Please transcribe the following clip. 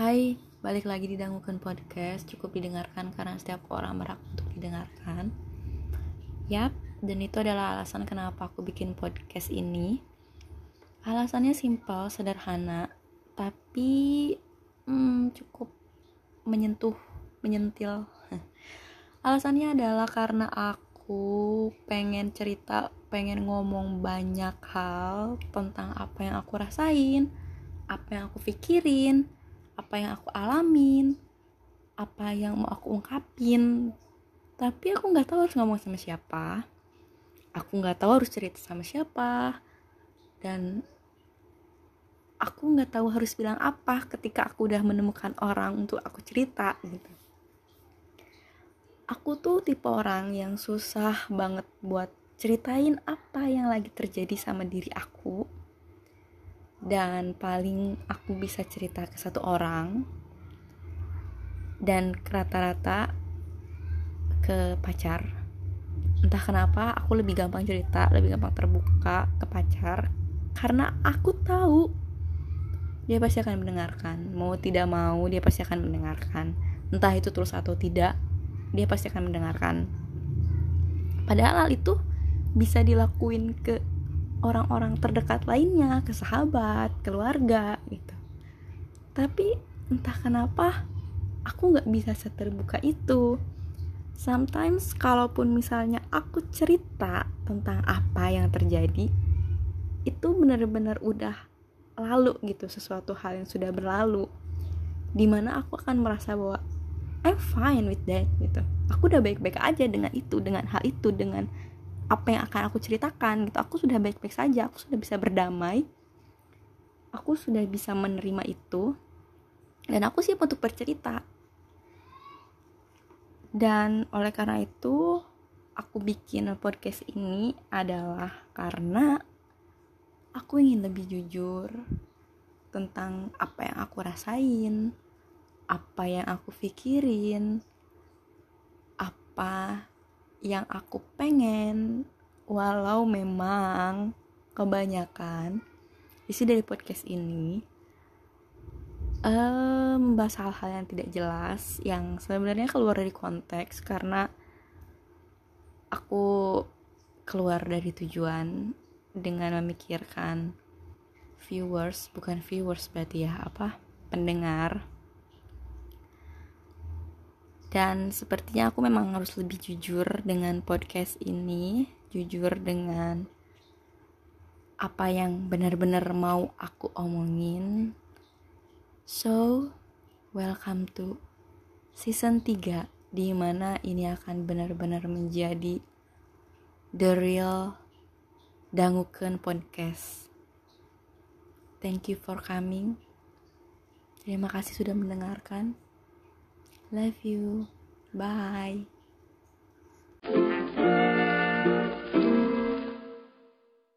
Balik lagi di Dangukan Podcast. Cukup didengarkan karena setiap orang berhak untuk didengarkan. Yap, dan itu adalah alasan kenapa aku bikin podcast ini. Alasannya simpel, sederhana Tapi hmm, cukup menyentuh, menyentil. Alasannya adalah karena aku pengen cerita, pengen ngomong banyak hal tentang apa yang aku rasain, apa yang aku pikirin, apa yang aku alamin apa yang mau aku ungkapin. Tapi aku nggak tahu harus ngomong sama siapa. Aku nggak tahu harus cerita sama siapa. Dan aku nggak tahu harus bilang apa ketika aku udah menemukan orang untuk aku cerita gitu. Aku tuh tipe orang yang susah banget buat ceritain apa yang lagi terjadi sama diri aku dan paling aku bisa cerita ke satu orang dan rata-rata ke pacar. Entah kenapa aku lebih gampang cerita lebih gampang terbuka ke pacar karena aku tahu dia pasti akan mendengarkan. Mau tidak mau dia pasti akan mendengarkan. Entah itu terus atau tidak dia pasti akan mendengarkan. Padahal hal itu bisa dilakuin ke orang-orang terdekat lainnya, ke sahabat, keluarga gitu. Tapi entah kenapa aku nggak bisa seterbuka itu. Sometimes kalaupun misalnya aku cerita tentang apa yang terjadi, itu benar-benar udah lalu gitu sesuatu hal yang sudah berlalu. Di mana aku akan merasa bahwa I'm fine with that gitu. Aku udah baik-baik aja dengan itu, dengan hal itu, dengan apa yang akan aku ceritakan gitu. Aku sudah baik-baik saja aku sudah bisa berdamai. Aku sudah bisa menerima itu. Dan aku siap untuk bercerita. Dan oleh karena itu aku bikin podcast ini adalah karena aku ingin lebih jujur tentang apa yang aku rasain apa yang aku pikirin apa yang aku pengen walau memang kebanyakan isi dari podcast ini uh, membahas hal-hal yang tidak jelas yang sebenarnya keluar dari konteks karena aku keluar dari tujuan dengan memikirkan viewers bukan viewers berarti ya apa pendengar dan sepertinya aku memang harus lebih jujur dengan podcast ini. Jujur dengan apa yang benar-benar mau aku omongin. So welcome to season 3 di mana ini akan benar-benar menjadi the real danguken podcast. Thank you for coming. Terima kasih sudah mendengarkan Love you. Bye.